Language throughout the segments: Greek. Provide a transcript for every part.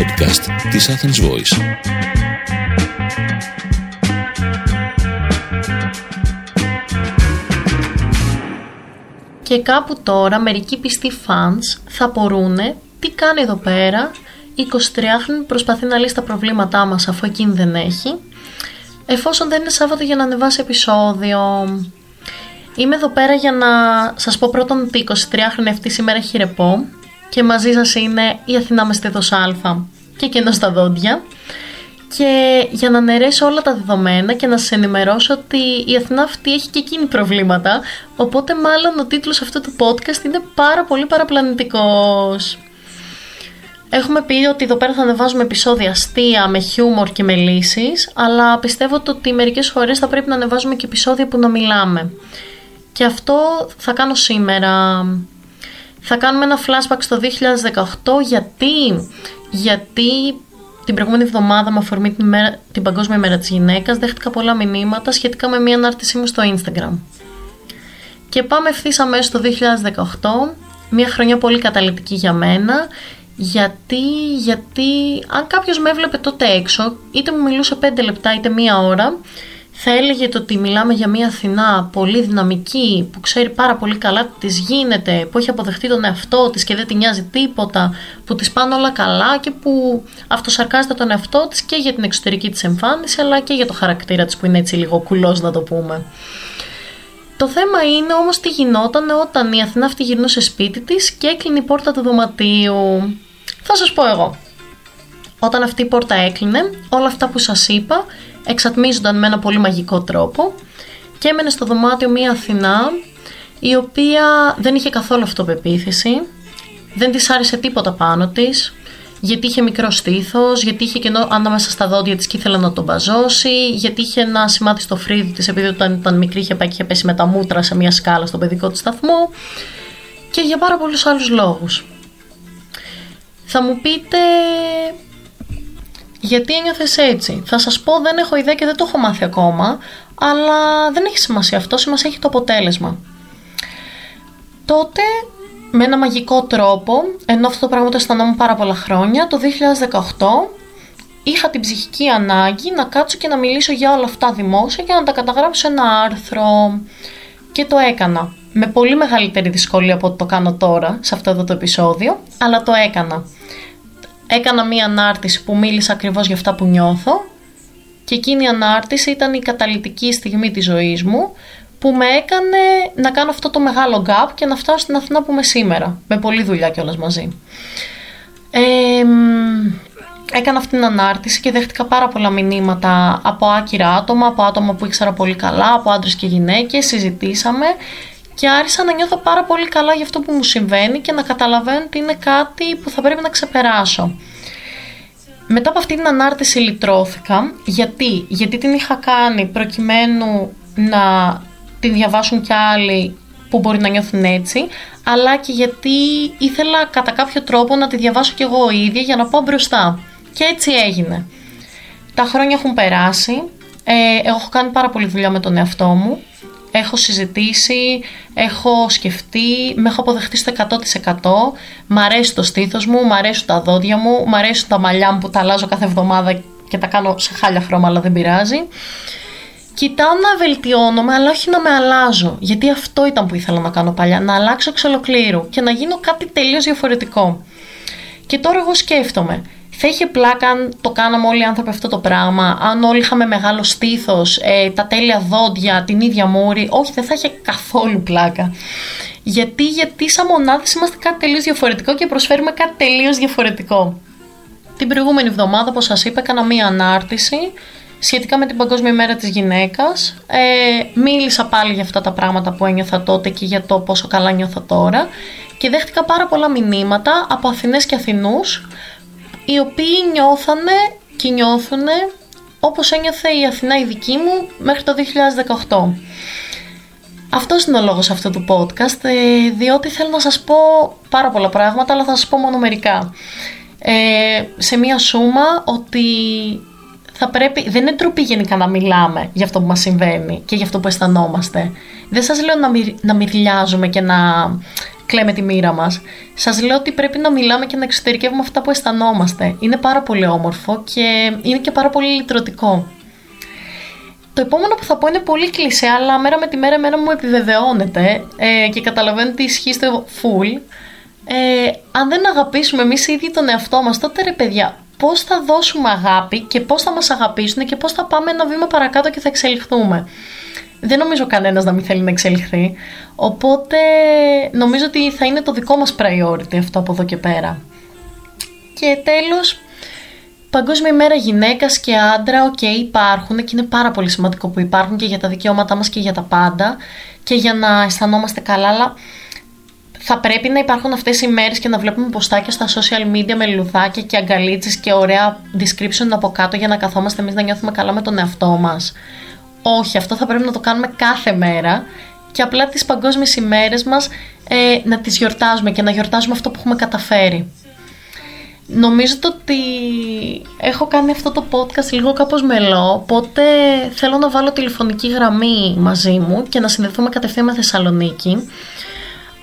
podcast της Athens Voice. Και κάπου τώρα μερικοί πιστοί fans θα πορούνε τι κάνει εδώ πέρα 23χρονη προσπαθεί να λύσει τα προβλήματά μας αφού εκείνη δεν έχει εφόσον δεν είναι Σάββατο για να ανεβάσει επεισόδιο. Είμαι εδώ πέρα για να σας πω πρώτον ότι 23χρονη αυτή σήμερα έχει ρεπό και μαζί σας είναι η Αθηνά Μεστέδος Α και κενό στα δόντια και για να αναιρέσω όλα τα δεδομένα και να σας ενημερώσω ότι η Αθηνά αυτή έχει και εκείνη προβλήματα οπότε μάλλον ο τίτλος αυτού του podcast είναι πάρα πολύ παραπλανητικός. Έχουμε πει ότι εδώ πέρα θα ανεβάζουμε επεισόδια αστεία με χιούμορ και με λύσεις αλλά πιστεύω ότι μερικές φορές θα πρέπει να ανεβάζουμε και επεισόδια που να μιλάμε. Και αυτό θα κάνω σήμερα. Θα κάνουμε ένα flashback στο 2018 γιατί, γιατί την προηγούμενη εβδομάδα με αφορμή την, την Παγκόσμια ημέρα της γυναίκας δέχτηκα πολλά μηνύματα σχετικά με μια ανάρτησή μου στο Instagram. Και πάμε ευθύς αμέσως στο 2018, μια χρονιά πολύ καταλητική για μένα, γιατί, γιατί αν κάποιος με έβλεπε τότε έξω, είτε μου μιλούσε 5 λεπτά είτε μία ώρα, θα έλεγε το ότι μιλάμε για μια Αθηνά πολύ δυναμική, που ξέρει πάρα πολύ καλά τι της γίνεται, που έχει αποδεχτεί τον εαυτό της και δεν την νοιάζει τίποτα, που της πάνε όλα καλά και που αυτοσαρκάζεται τον εαυτό της και για την εξωτερική της εμφάνιση αλλά και για το χαρακτήρα της που είναι έτσι λίγο κουλός να το πούμε. Το θέμα είναι όμως τι γινόταν όταν η Αθηνά αυτή γυρνούσε σπίτι της και έκλεινε η πόρτα του δωματίου. Θα σας πω εγώ. Όταν αυτή η πόρτα έκλεινε, όλα αυτά που σας είπα εξατμίζονταν με ένα πολύ μαγικό τρόπο και έμενε στο δωμάτιο μία Αθηνά η οποία δεν είχε καθόλου αυτοπεποίθηση, δεν της άρεσε τίποτα πάνω της, γιατί είχε μικρό στήθος, γιατί είχε κενό ανάμεσα στα δόντια της και ήθελε να τον μπαζώσει, γιατί είχε ένα σημάδι στο φρύδι της επειδή όταν ήταν μικρή είχε πάει και είχε πέσει με τα μούτρα σε μια σκάλα στον παιδικό της σταθμό και για πάρα πολλούς άλλους λόγους. Θα μου πείτε γιατί ένιωθες έτσι. Θα σας πω δεν έχω ιδέα και δεν το έχω μάθει ακόμα, αλλά δεν έχει σημασία αυτό, σημασία έχει το αποτέλεσμα. Τότε, με ένα μαγικό τρόπο, ενώ αυτό το πράγμα το αισθανόμουν πάρα πολλά χρόνια, το 2018 είχα την ψυχική ανάγκη να κάτσω και να μιλήσω για όλα αυτά δημόσια και να τα καταγράψω σε ένα άρθρο. Και το έκανα. Με πολύ μεγαλύτερη δυσκολία από ό,τι το κάνω τώρα, σε αυτό εδώ το επεισόδιο, αλλά το έκανα έκανα μία ανάρτηση που μίλησα ακριβώς για αυτά που νιώθω και εκείνη η ανάρτηση ήταν η καταλητική στιγμή της ζωής μου που με έκανε να κάνω αυτό το μεγάλο gap και να φτάσω στην Αθηνά που είμαι σήμερα, με πολλή δουλειά κιόλας μαζί. Ε, έκανα αυτή την ανάρτηση και δέχτηκα πάρα πολλά μηνύματα από άκυρα άτομα, από άτομα που ήξερα πολύ καλά, από άντρες και γυναίκες, συζητήσαμε και άρχισα να νιώθω πάρα πολύ καλά για αυτό που μου συμβαίνει και να καταλαβαίνω ότι είναι κάτι που θα πρέπει να ξεπεράσω. Μετά από αυτή την ανάρτηση λυτρώθηκα. Γιατί, Γιατί την είχα κάνει προκειμένου να την διαβάσουν κι άλλοι που μπορεί να νιώθουν έτσι, αλλά και γιατί ήθελα κατά κάποιο τρόπο να τη διαβάσω κι εγώ ίδια για να πάω μπροστά. Και έτσι έγινε. Τα χρόνια έχουν περάσει, ε, έχω κάνει πάρα πολύ δουλειά με τον εαυτό μου έχω συζητήσει, έχω σκεφτεί, με έχω αποδεχτεί στο 100%. Μ' αρέσει το στήθος μου, μ' αρέσουν τα δόντια μου, μ' αρέσουν τα μαλλιά μου που τα αλλάζω κάθε εβδομάδα και τα κάνω σε χάλια χρώμα αλλά δεν πειράζει. Κοιτάω να βελτιώνομαι, αλλά όχι να με αλλάζω. Γιατί αυτό ήταν που ήθελα να κάνω παλιά. Να αλλάξω εξ ολοκλήρου και να γίνω κάτι τελείως διαφορετικό. Και τώρα εγώ σκέφτομαι, θα είχε πλάκα αν το κάναμε όλοι οι άνθρωποι αυτό το πράγμα, αν όλοι είχαμε μεγάλο στήθος, ε, τα τέλεια δόντια, την ίδια μούρη. Όχι, δεν θα είχε καθόλου πλάκα. Γιατί, γιατί σαν μονάδες είμαστε κάτι τελείως διαφορετικό και προσφέρουμε κάτι τελείως διαφορετικό. Την προηγούμενη εβδομάδα, όπως σας είπα, έκανα μία ανάρτηση σχετικά με την Παγκόσμια Μέρα της Γυναίκας. Ε, μίλησα πάλι για αυτά τα πράγματα που ένιωθα τότε και για το πόσο καλά νιώθω τώρα και δέχτηκα πάρα πολλά μηνύματα από Αθηνές και Αθηνούς οι οποίοι νιώθανε και νιώθουν όπως ένιωθε η Αθηνά η δική μου μέχρι το 2018. Αυτός είναι ο λόγος αυτού του podcast, ε, διότι θέλω να σας πω πάρα πολλά πράγματα, αλλά θα σας πω μόνο μερικά. Ε, σε μία σούμα ότι θα πρέπει, δεν είναι τροπή γενικά να μιλάμε για αυτό που μας συμβαίνει και για αυτό που αισθανόμαστε. Δεν σας λέω να, μυρ, να μυρλιάζουμε και να κλαίμε τη μοίρα μας. Σας λέω ότι πρέπει να μιλάμε και να εξωτερικεύουμε αυτά που αισθανόμαστε. Είναι πάρα πολύ όμορφο και είναι και πάρα πολύ λυτρωτικό. Το επόμενο που θα πω είναι πολύ κλεισέ, αλλά μέρα με τη μέρα εμένα μου επιβεβαιώνεται ε, και καταλαβαίνω ότι ισχύει στο full. Ε, αν δεν αγαπήσουμε εμείς οι ίδιοι τον εαυτό μας, τότε ρε παιδιά, πώς θα δώσουμε αγάπη και πώς θα μας αγαπήσουν και πώς θα πάμε ένα βήμα παρακάτω και θα εξελιχθούμε; Δεν νομίζω κανένας να μην θέλει να εξελιχθεί, οπότε νομίζω ότι θα είναι το δικό μας priority αυτό από εδώ και πέρα. Και τέλος, Παγκόσμια ημέρα γυναίκας και άντρα, ok, okay, υπάρχουν και είναι πάρα πολύ σημαντικό που υπάρχουν και για τα δικαιώματά μας και για τα πάντα και για να αισθανόμαστε καλά, αλλά θα πρέπει να υπάρχουν αυτές οι μέρες και να βλέπουμε ποστάκια στα social media με λουλουδάκια και αγκαλίτσες και ωραία description από κάτω για να καθόμαστε εμείς να νιώθουμε καλά με τον εαυτό μας. Όχι, αυτό θα πρέπει να το κάνουμε κάθε μέρα και απλά τις παγκόσμιες ημέρες μας ε, να τις γιορτάζουμε και να γιορτάζουμε αυτό που έχουμε καταφέρει. Νομίζω ότι έχω κάνει αυτό το podcast λίγο κάπως μελό, οπότε θέλω να βάλω τηλεφωνική γραμμή μαζί μου και να συνδεθούμε κατευθείαν με Θεσσαλονίκη.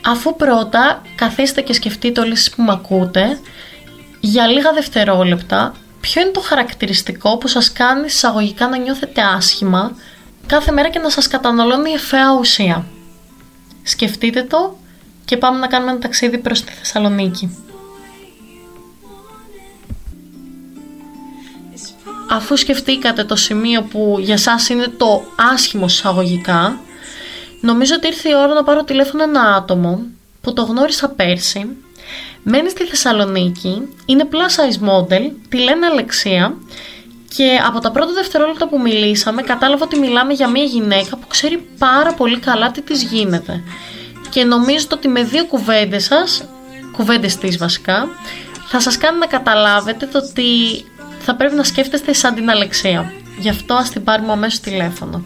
Αφού πρώτα καθίστε και σκεφτείτε όλοι εσείς που με ακούτε, για λίγα δευτερόλεπτα, ποιο είναι το χαρακτηριστικό που σας κάνει εισαγωγικά να νιώθετε άσχημα κάθε μέρα και να σας καταναλώνει εφαία ουσία; Σκεφτείτε το και πάμε να κάνουμε ένα ταξίδι προς τη Θεσσαλονίκη. αφού σκεφτήκατε το σημείο που για σας είναι το άσχημο εισαγωγικά, νομίζω ότι ήρθε η ώρα να πάρω τηλέφωνο ένα άτομο που το γνώρισα πέρσι, μένει στη Θεσσαλονίκη, είναι plus size model, τη λένε Αλεξία και από τα πρώτα δευτερόλεπτα που μιλήσαμε κατάλαβα ότι μιλάμε για μια γυναίκα που ξέρει πάρα πολύ καλά τι της γίνεται. Και νομίζω ότι με δύο κουβέντες σας, κουβέντες της βασικά, θα σας κάνει να καταλάβετε το ότι θα πρέπει να σκέφτεστε σαν την Αλεξία. Γι' αυτό ας την πάρουμε αμέσως τηλέφωνο.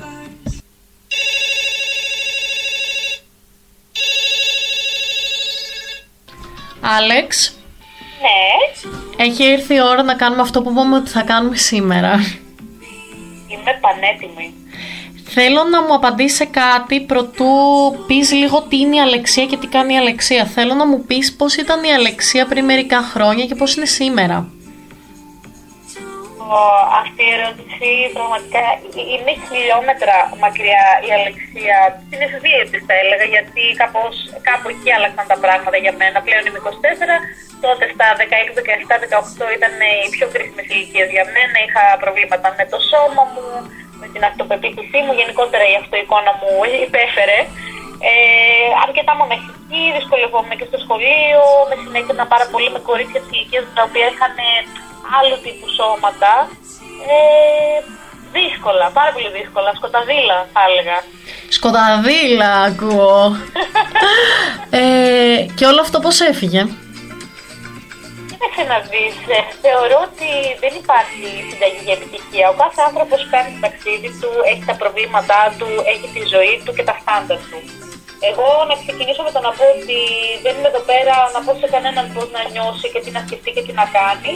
Άλεξ. Ναι. Έχει έρθει η ώρα να κάνουμε αυτό που είπαμε ότι θα κάνουμε σήμερα. Είμαι πανέτοιμη. Θέλω να μου απαντήσεις σε κάτι προτού πεις λίγο τι είναι η Αλεξία και τι κάνει η Αλεξία. Θέλω να μου πεις πώς ήταν η Αλεξία πριν μερικά χρόνια και πώς είναι σήμερα αυτή η ερώτηση πραγματικά είναι χιλιόμετρα μακριά η Αλεξία. Την εφηβεία θα έλεγα, γιατί κάπως, κάπου εκεί άλλαξαν τα πράγματα για μένα. Πλέον είμαι 24, τότε στα 16, 17, 18 ήταν οι πιο κρίσιμες ηλικίε για μένα. Είχα προβλήματα με το σώμα μου, με την αυτοπεποίθησή μου, γενικότερα η αυτοεικόνα μου υπέφερε. Ε, αρκετά μοναχική, δυσκολευόμουν και στο σχολείο, με συνέχεια πάρα πολύ με κορίτσια της ηλικίας τα οποία είχαν άλλου τύπου σώματα. Ε, δύσκολα, πάρα πολύ δύσκολα. Σκοταδίλα, θα έλεγα. Σκοταδίλα, ακούω. ε, και όλο αυτό πώς έφυγε; Κοίταξε να δεις, ε, θεωρώ ότι δεν υπάρχει συνταγή για επιτυχία. Ο κάθε άνθρωπος κάνει το ταξίδι του, έχει τα προβλήματά του, έχει τη ζωή του και τα στάνταρ του. Εγώ να ξεκινήσω με το να πω ότι δεν είμαι εδώ πέρα να πω σε κανέναν πώς να νιώσει και τι να σκεφτεί και τι να κάνει.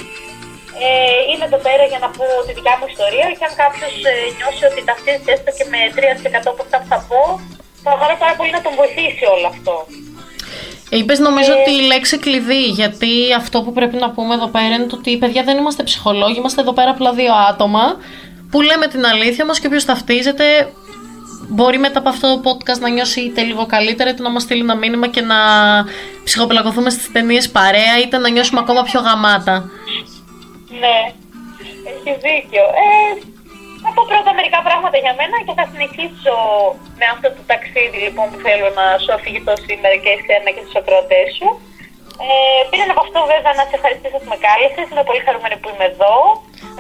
Ε, είμαι εδώ πέρα για να πω τη δικιά μου ιστορία και αν κάποιος ε, νιώσει ότι ταυτίζεται έστω και με 3% από αυτά που θα πω, θα χαρώ πάρα πολύ να τον βοηθήσει όλο αυτό. Είπες νομίζω ε... ότι η λέξη κλειδί, γιατί αυτό που πρέπει να πούμε εδώ πέρα είναι ότι παιδιά δεν είμαστε ψυχολόγοι, είμαστε εδώ πέρα απλά δύο άτομα που λέμε την αλήθεια μας και όποιος ταυτίζεται μπορεί μετά από αυτό το podcast να νιώσει είτε λίγο καλύτερα είτε να μας στείλει ένα μήνυμα και να ψυχοπλακωθούμε στις ταινίες παρέα είτε να νιώσουμε ακόμα πιο γαμάτα. Ναι, έχει δίκιο. Ε, θα πω πρώτα μερικά πράγματα για μένα και θα συνεχίσω με αυτό το ταξίδι λοιπόν που θέλω να σου αφηγηθώ σήμερα και εσένα και στους ακροατές σου. Ε, πήραν από αυτό βέβαια να σε ευχαριστήσω που με κάλεσες. Είμαι πολύ χαρούμενη που είμαι εδώ.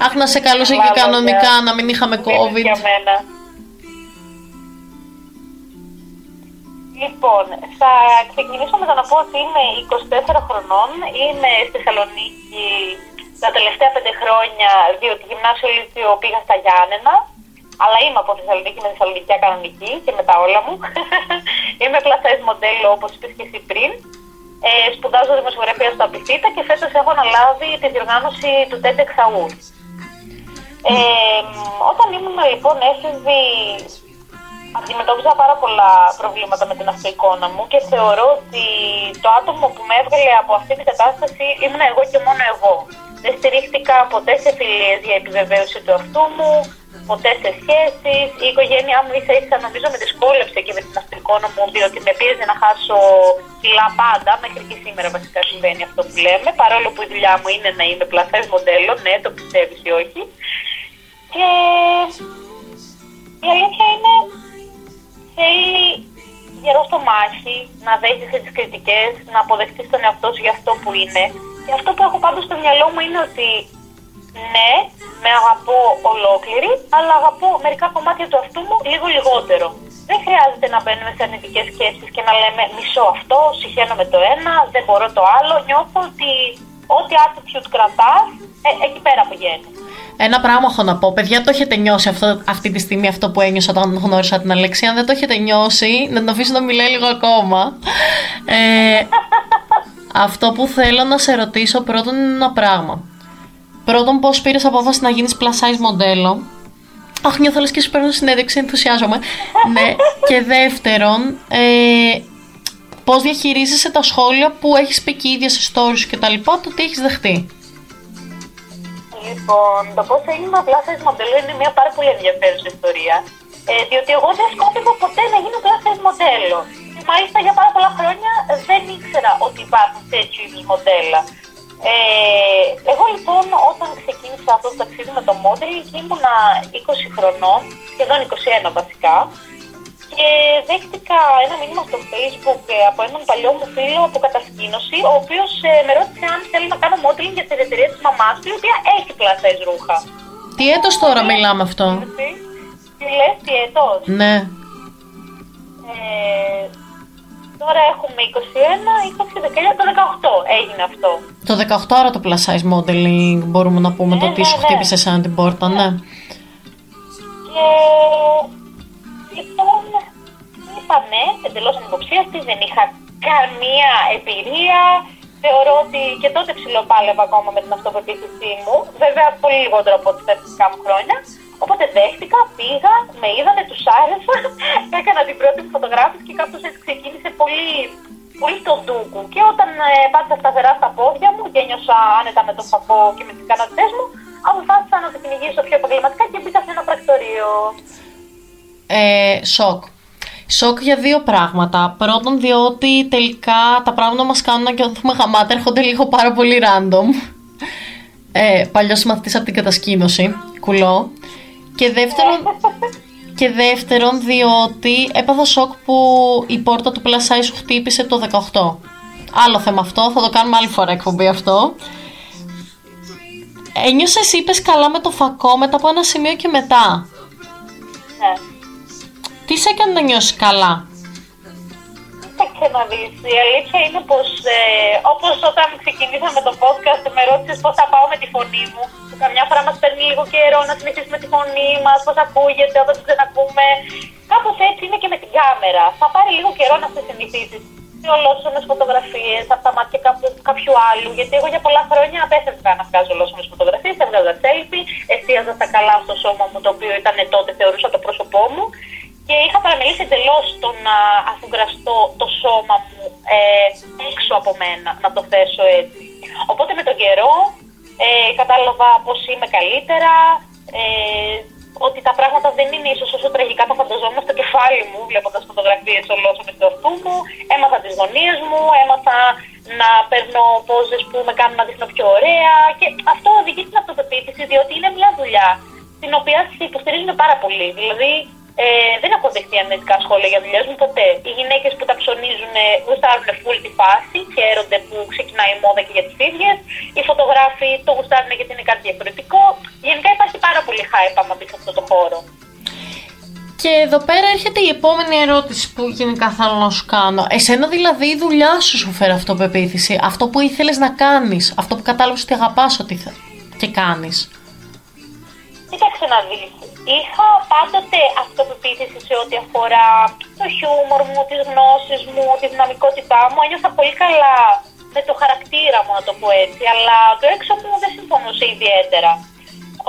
Αχ, να σε καλούσε και κανονικά, να μην είχαμε COVID. Για μένα. Λοιπόν, θα ξεκινήσω με το να πω ότι είμαι 24 χρονών, είμαι στη Θεσσαλονίκη τα τελευταία πέντε χρόνια, διότι γυμνάσιο λύθιο πήγα στα Γιάννενα, αλλά είμαι από Θεσσαλονίκη με Θεσσαλονικιά κανονική και με τα όλα μου. είμαι πλασάις μοντέλο όπως είπες και εσύ πριν. Ε, σπουδάζω δημοσιογραφία στο Απιθύτα και φέτος έχω αναλάβει τη διοργάνωση του TEDx Awards. Ε, όταν ήμουν λοιπόν έφηβη αντιμετώπιζα πάρα πολλά προβλήματα με την αυτοεικόνα μου και θεωρώ ότι το άτομο που με έβγαλε από αυτή την κατάσταση ήμουν εγώ και μόνο εγώ. Δεν στηρίχτηκα ποτέ σε φιλίες για επιβεβαίωση του αυτού μου, ποτέ σε σχέσεις. Η οικογένειά μου ίσα ίσα νομίζω με δυσκόλεψε και με την αυτοεικόνα μου, διότι με πίεζε να χάσω κιλά πάντα. Μέχρι και σήμερα βασικά συμβαίνει αυτό που λέμε. Παρόλο που η δουλειά μου είναι να είμαι πλασές μοντέλο, ναι, το πιστεύεις ή όχι. Και η αλήθεια είναι θέλει γερό στο μάχη, να δέχεσαι τις κριτικές, να αποδεχτεί τον εαυτό σου για αυτό που είναι. Και αυτό που έχω πάντως στο μυαλό μου είναι ότι ναι, με αγαπώ ολόκληρη, αλλά αγαπώ μερικά κομμάτια του αυτού μου λίγο λιγότερο. Δεν χρειάζεται να μπαίνουμε σε αρνητικές σκέψεις και να λέμε μισό αυτό, συχαίνω με το ένα, δεν μπορώ το άλλο. Νιώθω ότι ό,τι attitude κρατάς, ε, εκεί πέρα πηγαίνει. Ένα πράγμα έχω να πω. Παιδιά, το έχετε νιώσει αυτό, αυτή τη στιγμή αυτό που ένιωσα όταν γνώρισα την Αλεξία. Αν δεν το έχετε νιώσει, να την αφήσω να μιλάει λίγο ακόμα. Ε, αυτό που θέλω να σε ρωτήσω πρώτον είναι ένα πράγμα. Πρώτον, πώς πήρες απόφαση να γίνεις plus size μοντέλο; Αχ, νιώθω λες και σου παίρνω συνέντευξη, ενθουσιάζομαι. ναι. Και δεύτερον, ε, πώς διαχειρίζεσαι τα σχόλια που έχεις πει και ίδια σε stories και τα λοιπά, το τι έχεις δεχτεί; Λοιπόν, το πώς έγινα απλά size μοντέλο είναι μια πάρα πολύ ενδιαφέρουσα ιστορία. Ε, διότι εγώ δεν σκόπευα ποτέ να γίνω plus size μοντέλο. Και μάλιστα για πάρα πολλά χρόνια δεν ήξερα ότι υπάρχουν τέτοιου είδους μοντέλα. Ε, εγώ λοιπόν όταν ξεκίνησα αυτό το ταξίδι με το modeling ήμουνα 20 χρονών, σχεδόν 21 βασικά, και δέχτηκα ένα μήνυμα στο facebook ε, από έναν παλιό μου φίλο από κατασκήνωση, ο οποίος ε, με ρώτησε αν θέλει να κάνω modeling για την εταιρεία της μαμάς του, η οποία έχει πλασές ρούχα. Τι έτος τώρα μιλάμε αυτό; Τι λε, τι έτος. Ναι. Ε, τώρα έχουμε 21, 20, 19, το 18 έγινε αυτό. Το 18 άρα το plus size modeling μπορούμε να πούμε ναι, το ότι ναι, σου ναι. χτύπησε σαν την πόρτα, ναι. Και λοιπόν είπα ναι, εντελώ ανυποψίαστη, δεν είχα καμία εμπειρία. Θεωρώ ότι και τότε ψιλοπάλευα ακόμα με την αυτοπεποίθησή μου. Βέβαια, πολύ λιγότερο από τα φυσικά μου χρόνια. Οπότε δέχτηκα, πήγα, με είδανε, τους άρεσα. Έκανα την πρώτη μου φωτογράφηση και κάπω έτσι ξεκίνησε πολύ, πολύ στο ντούκου. Και όταν ε, πάτησα σταθερά στα πόδια μου και ένιωσα άνετα με τον φακό και με τις ικανότητές μου, αποφάσισα να το κυνηγήσω πιο επαγγελματικά και μπήκα σε ένα πρακτορείο. Ε, σοκ. Σοκ για δύο πράγματα. Πρώτον, διότι τελικά τα πράγματα μας κάνουν να νιώθουμε γαμάτα, έρχονται λίγο πάρα πολύ random. Ε, παλιός μαθητής από την κατασκήνωση, κουλό. Και δεύτερον, και δεύτερον, διότι έπαθα σοκ που η πόρτα του Plus Size σου χτύπησε το 18. Άλλο θέμα αυτό, θα το κάνουμε άλλη φορά εκπομπή αυτό. Ένιωσες, είπες καλά με το φακό μετά από ένα σημείο και μετά; Ναι. Τι σε έκανε να νιώσεις καλά; Κοίταξε να δεις, η αλήθεια είναι πως ε, όπως όταν ξεκινήσαμε το podcast με ρώτησες πώς θα πάω με τη φωνή μου που καμιά φορά μας παίρνει λίγο καιρό να συνηθίσουμε τη φωνή μας, πώς ακούγεται όταν την ξανακούμε κάπως έτσι είναι και με την κάμερα. Θα πάρει λίγο καιρό να σε συνηθίσεις. Σε ολόσωμες φωτογραφίες από τα μάτια κάποιου, κάποιου άλλου γιατί εγώ για πολλά χρόνια απέφευγα να βγάζω ολόσωμες φωτογραφίες, έβγαζα selfie, εστίαζα στα καλά στο σώμα μου το οποίο ήταν τότε θεωρούσα το πρόσωπό μου και είχα παραμελήσει εντελώς το να αφουγκραστώ το σώμα μου ε, έξω από μένα, να το θέσω έτσι. Οπότε με τον καιρό ε, κατάλαβα πως είμαι καλύτερα, ε, ότι τα πράγματα δεν είναι ίσως όσο τραγικά τα φανταζόμαστε στο κεφάλι μου, βλέποντας φωτογραφίες ολόσωμες του αυτού μου, έμαθα τις γωνίες μου, έμαθα να παίρνω πόζες που με κάνουν να δείχνω πιο ωραία και αυτό οδηγεί στην αυτοπεποίθηση διότι είναι μια δουλειά την οποία σε υποστηρίζουν πάρα πολύ. Δηλαδή ε, δεν έχω δεχτεί αρνητικά σχόλια για δουλειές μου ποτέ. Οι γυναίκες που τα ψωνίζουν γουστάρουν full τη φάση, χαίρονται που ξεκινάει η μόδα και για τις ίδιες. Οι φωτογράφοι το γουστάρουν γιατί είναι κάτι διαφορετικό. Γενικά υπάρχει πάρα πολύ hype άμα μπεις σε αυτό το χώρο. Και εδώ πέρα έρχεται η επόμενη ερώτηση που γενικά θέλω να σου κάνω. Εσένα δηλαδή η δουλειά σου σου φέρει αυτοπεποίθηση. Αυτό που ήθελες να κάνεις. Αυτό που κατάλαβες ότι αγαπάς ότι θε... και κάνεις. Κοίταξε να δεις. Είχα πάντοτε αυτοπεποίθηση σε ό,τι αφορά το χιούμορ μου, τις γνώσεις μου, τη δυναμικότητά μου. Ένιωθα πολύ καλά με το χαρακτήρα μου, να το πω έτσι. Αλλά το έξω μου δεν συμφωνούσε ιδιαίτερα.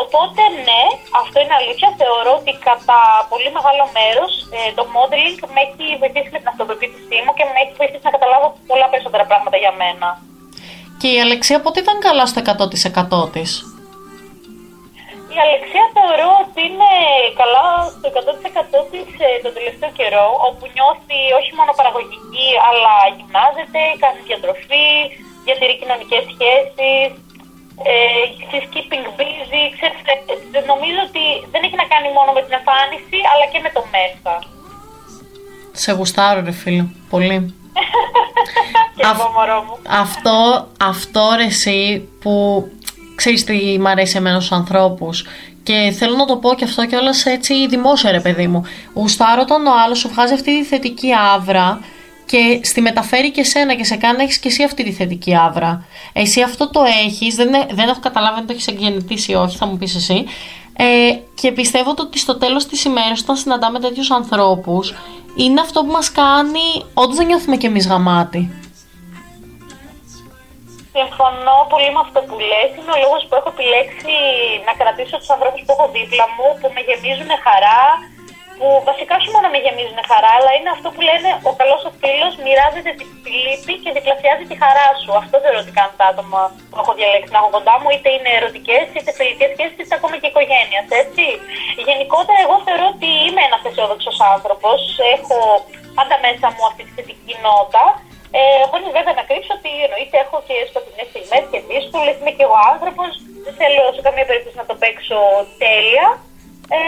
Οπότε ναι, αυτό είναι αλήθεια. Θεωρώ ότι κατά πολύ μεγάλο μέρος ε, το modeling με έχει βοηθήσει με την αυτοπεποίθησή μου και με έχει βοηθήσει να καταλάβω πολλά περισσότερα πράγματα για μένα. Και η Αλεξία πότε ήταν καλά στο 100% της; Η Αλεξία θεωρώ ότι είναι καλά στο 100% της ε, τον τελευταίο καιρό, όπου νιώθει όχι μόνο παραγωγική, αλλά γυμνάζεται, κάνει διατροφή, διατηρεί κοινωνικές σχέσεις, ε, keeping busy, ξέρεις, ε, νομίζω ότι δεν έχει να κάνει μόνο με την εμφάνιση, αλλά και με το μέσα. Σε γουστάρω ρε φίλε, πολύ. και εγώ μωρό μου. Αυτό, αυτό ρε εσύ που ξέρεις τι μ' αρέσει εμένα στους ανθρώπους και θέλω να το πω και αυτό και όλα έτσι δημόσια ρε παιδί μου. Γουστάρω όταν ο άλλος σου βγάζει αυτή τη θετική άβρα και στη μεταφέρει και σένα και σε κάνει να έχεις και εσύ αυτή τη θετική άβρα. Εσύ αυτό το έχεις, δεν, δεν έχω καταλάβει αν το έχεις εγγεννητήσει ή όχι, θα μου πεις εσύ. Ε, και πιστεύω ότι στο τέλος της ημέρας όταν συναντάμε τέτοιους ανθρώπους είναι αυτό που μας κάνει, όντως δεν νιώθουμε κι εμείς γαμάτι. Συμφωνώ πολύ με αυτό που λες. Είναι ο λόγος που έχω επιλέξει να κρατήσω τους ανθρώπους που έχω δίπλα μου, που με γεμίζουν χαρά, που βασικά όχι μόνο με γεμίζουν χαρά, αλλά είναι αυτό που λένε ο καλός ο φίλος μοιράζεται τη λύπη και διπλασιάζει τη χαρά σου. Αυτό θεωρώ ότι κάνουν τα άτομα που έχω διαλέξει να έχω κοντά μου, είτε είναι ερωτικές, είτε φιλικές σχέσεις, είτε ακόμα και οικογένειας, έτσι. Γενικότερα εγώ θεωρώ ότι είμαι ένας αισιόδοξος άνθρωπος, έχω πάντα μέσα μου αυτή τη θετική νότα ε, Χωρί βέβαια να κρύψω ότι εννοείται έχω και σκοτεινές στιγμές και δύσκολες. Είμαι και εγώ άνθρωπος. Δεν θέλω σε καμία περίπτωση να το παίξω τέλεια. Ε,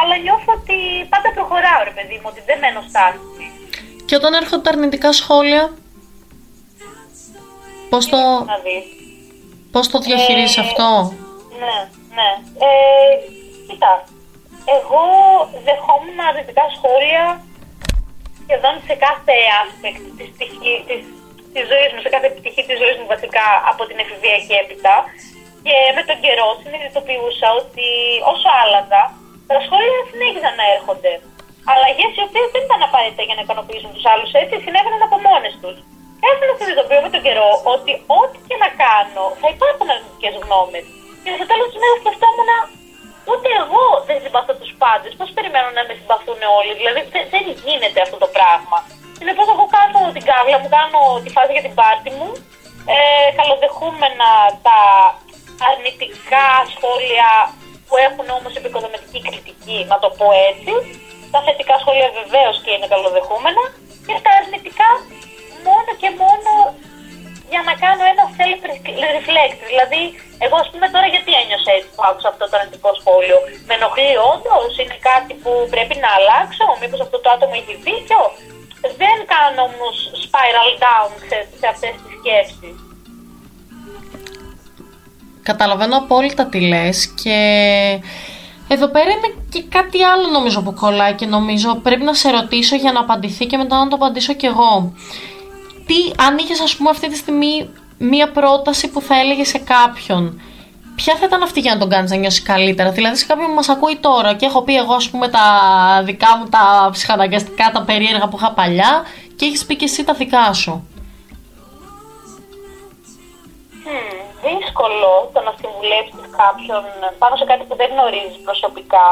αλλά νιώθω ότι πάντα προχωράω, ρε παιδί μου, ότι δεν μένω στάση. Και όταν έρχονται τα αρνητικά σχόλια, πώς το, πώς το διαχειρίζεις ε, αυτό; Ναι, ναι. Ε, κοίτα, εγώ δεχόμουν αρνητικά σχόλια σχεδόν σε κάθε aspect της, της, της ζωής μου, σε κάθε πτυχή της ζωής μου βασικά από την εφηβεία και έπειτα. Και με τον καιρό συνειδητοποιούσα ότι όσο άλλαζα, τα σχόλια συνέχιζαν να έρχονται. Αλλαγές οι οποίες δεν ήταν απαραίτητα για να ικανοποιήσουν τους άλλους, έτσι συνέβαιναν από μόνες τους. Έχω να συνειδητοποιώ με τον καιρό ότι ό,τι και να κάνω θα υπάρχουν αρνητικές γνώμες. Και στο τέλος της μέρας σκεφτόμουν Ούτε εγώ δεν συμπαθώ τους πάντες. Πώς περιμένω να με συμπαθούν όλοι; Δηλαδή δεν γίνεται αυτό το πράγμα. Συνεπώς, εγώ κάνω την κάβλα μου, κάνω τη φάση για την πάρτη μου. Ε, καλοδεχούμενα τα αρνητικά σχόλια που έχουν όμως επικοδομητική κριτική, να το πω έτσι. Τα θετικά σχόλια βεβαίως και είναι καλοδεχούμενα. Και τα αρνητικά μόνο και μόνο για να κάνω ένα self-reflect. Δηλαδή, εγώ ας πούμε τώρα γιατί ένιωσα έτσι που άκουσα αυτό το αρνητικό σχόλιο; Με ενοχλεί όντως, είναι κάτι που πρέπει να αλλάξω, μήπως αυτό το άτομο έχει δίκιο; Δεν κάνω όμως spiral down σε, σε αυτές τις σκέψεις. Καταλαβαίνω απόλυτα τι λες και εδώ πέρα είναι και κάτι άλλο νομίζω που κολλάει και νομίζω πρέπει να σε ρωτήσω για να απαντηθεί και μετά να το απαντήσω κι εγώ τι, αν είχες ας πούμε αυτή τη στιγμή μία πρόταση που θα έλεγε σε κάποιον, ποια θα ήταν αυτή για να τον κάνεις να νιώσεις καλύτερα; Δηλαδή, σε κάποιον που μας ακούει τώρα και έχω πει εγώ, ας πούμε, τα δικά μου τα ψυχαναγκαστικά, τα περίεργα που είχα παλιά και έχεις πει και εσύ τα δικά σου. Mm, δύσκολο το να συμβουλέψεις κάποιον πάνω σε κάτι που δεν γνωρίζεις προσωπικά.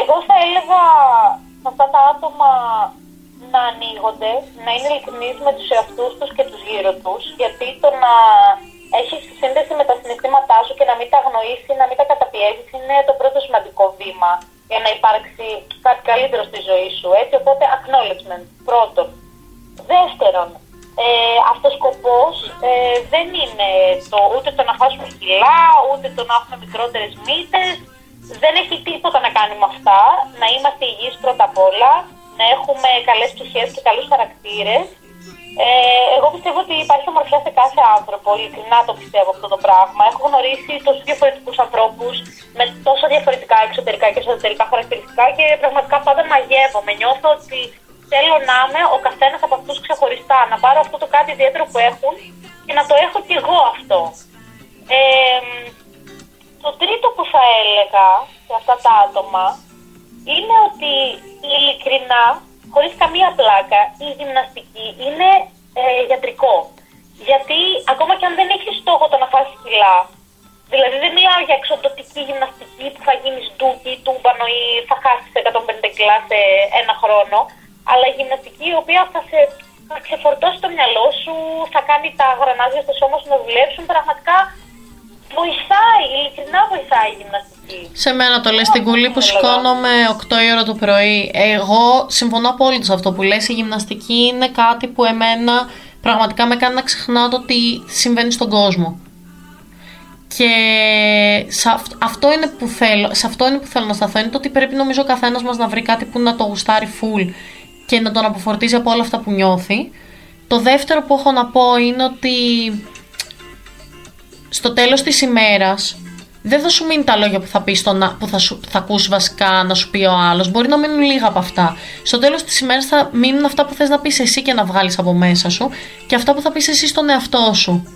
Εγώ θα έλεγα σε αυτά τα άτομα να ανοίγονται, να είναι ειλικρινείς με τους εαυτούς τους και τους γύρω τους, γιατί το να έχεις σύνδεση με τα συναισθήματά σου και να μην τα αγνοήσεις, να μην τα καταπιέζεις, είναι το πρώτο σημαντικό βήμα για να υπάρξει κάτι καλύτερο στη ζωή σου. Έτσι, οπότε acknowledgement, πρώτον. Δεύτερον, ε, αυτός σκοπός ε, δεν είναι το, ούτε το να χάσουμε κιλά, ούτε το να έχουμε μικρότερες μύτες, δεν έχει τίποτα να κάνει με αυτά, να είμαστε υγιείς πρώτα απ' όλα, να έχουμε καλές ψυχές και καλούς χαρακτήρες. Ε, εγώ πιστεύω ότι υπάρχει ομορφιά σε κάθε άνθρωπο, ειλικρινά το πιστεύω αυτό το πράγμα. Έχω γνωρίσει τόσους διαφορετικούς ανθρώπους με τόσο διαφορετικά εξωτερικά και εσωτερικά χαρακτηριστικά και πραγματικά πάντα μαγεύομαι. Νιώθω ότι θέλω να είμαι ο καθένας από αυτούς ξεχωριστά, να πάρω αυτό το κάτι ιδιαίτερο που έχουν και να το έχω κι εγώ αυτό. Ε, το τρίτο που θα έλεγα σε αυτά τα άτομα είναι ότι ειλικρινά, χωρίς καμία πλάκα, η γυμναστική είναι ε, γιατρικό. Γιατί ακόμα και αν δεν έχεις στόχο το να φάσει κιλά, δηλαδή δεν μιλάω μιλάω για εξοντοτική γυμναστική που θα γίνεις ντούκι, τούμπανο ή θα χάσεις 150 κιλά σε ένα χρόνο, αλλά γυμναστική η οποία θα σε θα ξεφορτώσει το μυαλό σου, θα κάνει τα γρανάζια στο σώμα σου να δουλέψουν. Πραγματικά βοηθάει, ειλικρινά βοηθάει η γυμναστική. Σε μένα το λες στην κουλή που σηκώνομαι 8 η ώρα το πρωί. Εγώ συμφωνώ απόλυτα σε αυτό που λες. Η γυμναστική είναι κάτι που εμένα πραγματικά με κάνει να ξεχνάω το τι συμβαίνει στον κόσμο. Και σε αυτό, είναι που θέλω, σε αυτό είναι που θέλω να σταθώ. Είναι το ότι πρέπει νομίζω ο καθένας μας να βρει κάτι που να το γουστάρει full και να τον αποφορτίζει από όλα αυτά που νιώθει. Το δεύτερο που έχω να πω είναι ότι στο τέλος της ημέρας δεν θα σου μείνει τα λόγια που θα, πεις στον, που θα, σου, θα ακούσει βασικά να σου πει ο άλλος. Μπορεί να μείνουν λίγα από αυτά. Στο τέλος της ημέρας θα μείνουν αυτά που θες να πεις εσύ και να βγάλεις από μέσα σου και αυτά που θα πεις εσύ στον εαυτό σου.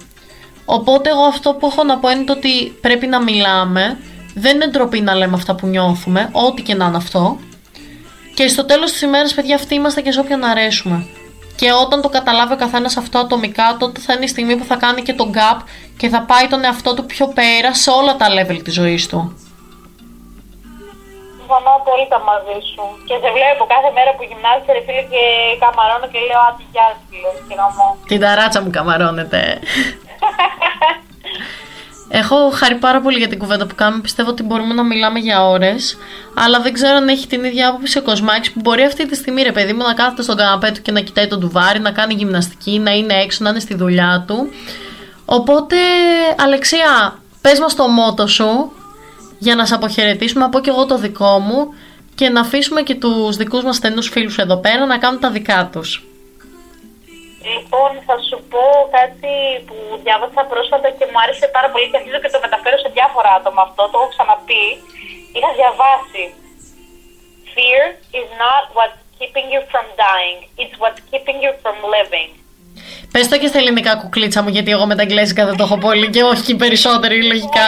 Οπότε εγώ αυτό που έχω να πω είναι το ότι πρέπει να μιλάμε. Δεν είναι ντροπή να λέμε αυτά που νιώθουμε, ό,τι και να είναι αυτό. Και στο τέλος της ημέρας, παιδιά, αυτοί είμαστε και σε όποιον αρέσουμε. Και όταν το καταλάβει ο καθένας αυτό ατομικά, τότε θα είναι η στιγμή που θα κάνει και τον gap και θα πάει τον εαυτό του πιο πέρα σε όλα τα level της ζωής του. Συμφωνώ απόλυτα μαζί σου. Και σε βλέπω κάθε μέρα που γυμνάζεσαι, ρε φίλε, και καμαρώνω και λέω Άντι, γεια σου, και Την ταράτσα μου καμαρώνεται. Έχω χαρεί πάρα πολύ για την κουβέντα που κάνουμε. Πιστεύω ότι μπορούμε να μιλάμε για ώρες. Αλλά δεν ξέρω αν έχει την ίδια άποψη ο Κοσμάκης που μπορεί αυτή τη στιγμή, ρε παιδί μου, να κάθεται στον καναπέ του και να κοιτάει τον τουβάρι, να κάνει γυμναστική, να είναι έξω, να είναι στη δουλειά του. Οπότε, Αλεξία, πες μας το μότο σου για να σε αποχαιρετήσουμε. Από και εγώ το δικό μου και να αφήσουμε και τους δικούς μας στενούς φίλους εδώ πέρα να κάνουν τα δικά τους. Λοιπόν, θα σου πω κάτι που διάβασα πρόσφατα και μου άρεσε πάρα πολύ και αρχίζω και το μεταφέρω σε διάφορα άτομα αυτό. Το έχω ξαναπεί. Είχα διαβάσει. Fear is not what's keeping you from dying. It's what's keeping you from living. Πες το και στα ελληνικά κουκλίτσα μου, γιατί εγώ με τα εγγλέζικα δεν το έχω πολύ και όχι και περισσότεροι λογικά.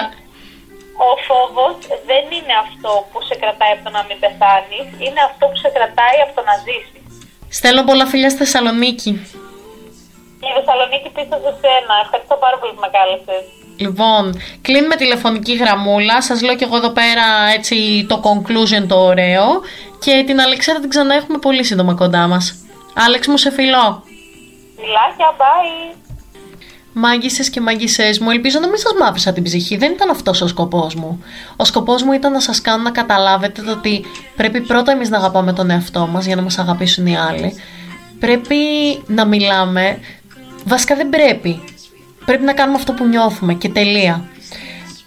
Ο φόβος δεν είναι αυτό που σε κρατάει από το να μην πεθάνεις, είναι αυτό που σε κρατάει από το να ζήσεις. Στέλνω πολλά φιλιά στη Θεσσαλονίκη. Η Θεσσαλονίκη πίσω σε σένα. Ευχαριστώ πάρα πολύ που με κάλεσες. Λοιπόν, κλείνουμε τηλεφωνική γραμμούλα. Σας λέω και εγώ εδώ πέρα έτσι το conclusion το ωραίο. Και την Αλεξέρα την ξανά έχουμε πολύ σύντομα κοντά μας. Άλεξ μου σε φιλώ. Φιλάκια, bye. Μάγισσε και μάγισσε μου, ελπίζω να μην σας μάθησα την ψυχή. Δεν ήταν αυτός ο σκοπός μου. Ο σκοπός μου ήταν να σας κάνω να καταλάβετε το ότι πρέπει πρώτα εμείς να αγαπάμε τον εαυτό μας για να μας αγαπήσουν οι άλλοι. Πρέπει να μιλάμε Βασικά δεν πρέπει. Πρέπει να κάνουμε αυτό που νιώθουμε και τελεία.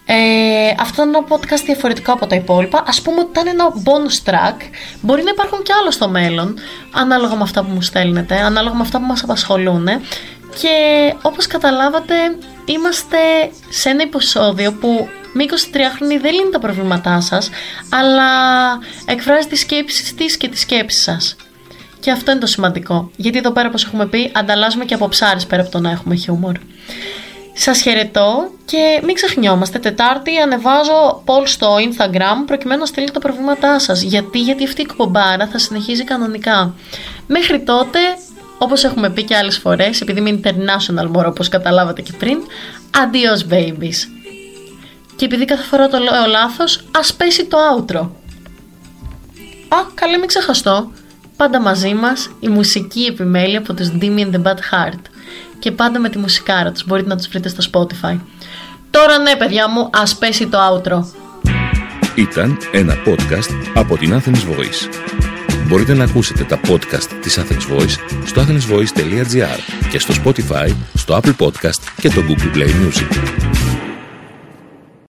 Ε, αυτό είναι ένα podcast διαφορετικό από τα υπόλοιπα. Α πούμε ότι ήταν ένα bonus track. Μπορεί να υπάρχουν και άλλο στο μέλλον, ανάλογα με αυτά που μου στέλνετε, ανάλογα με αυτά που μας απασχολούν. Και όπως καταλάβατε, είμαστε σε ένα επεισόδιο που με 23χρονη δεν λύνει τα προβλήματά σας, αλλά εκφράζει τις σκέψεις της και τις σκέψεις σας. Και αυτό είναι το σημαντικό. Γιατί εδώ πέρα, όπως έχουμε πει, ανταλλάσσουμε και από ψάρις πέρα από το να έχουμε χιούμορ. Σας χαιρετώ και μην ξεχνιόμαστε. Τετάρτη ανεβάζω poll στο Instagram προκειμένου να στείλετε τα προβλήματά σας. Γιατί, γιατί αυτή η κομπάρα θα συνεχίζει κανονικά. Μέχρι τότε, όπως έχουμε πει και άλλες φορές, επειδή είμαι international more όπως καταλάβατε και πριν, adios babies. Και επειδή κάθε φορά το λέω λάθος, ας πέσει το outro. Α, καλή μην ξεχαστώ. Πάντα μαζί μας η μουσική επιμέλεια από τους Demi and the Bad Heart και πάντα με τη μουσικάρα τους, μπορείτε να τους βρείτε στο Spotify. Τώρα ναι παιδιά μου, ας πέσει το outro. Ήταν ένα podcast από την Athens Voice. Μπορείτε να ακούσετε τα podcast της Athens Voice στο athensvoice.gr και στο Spotify, στο Apple Podcast και το Google Play Music.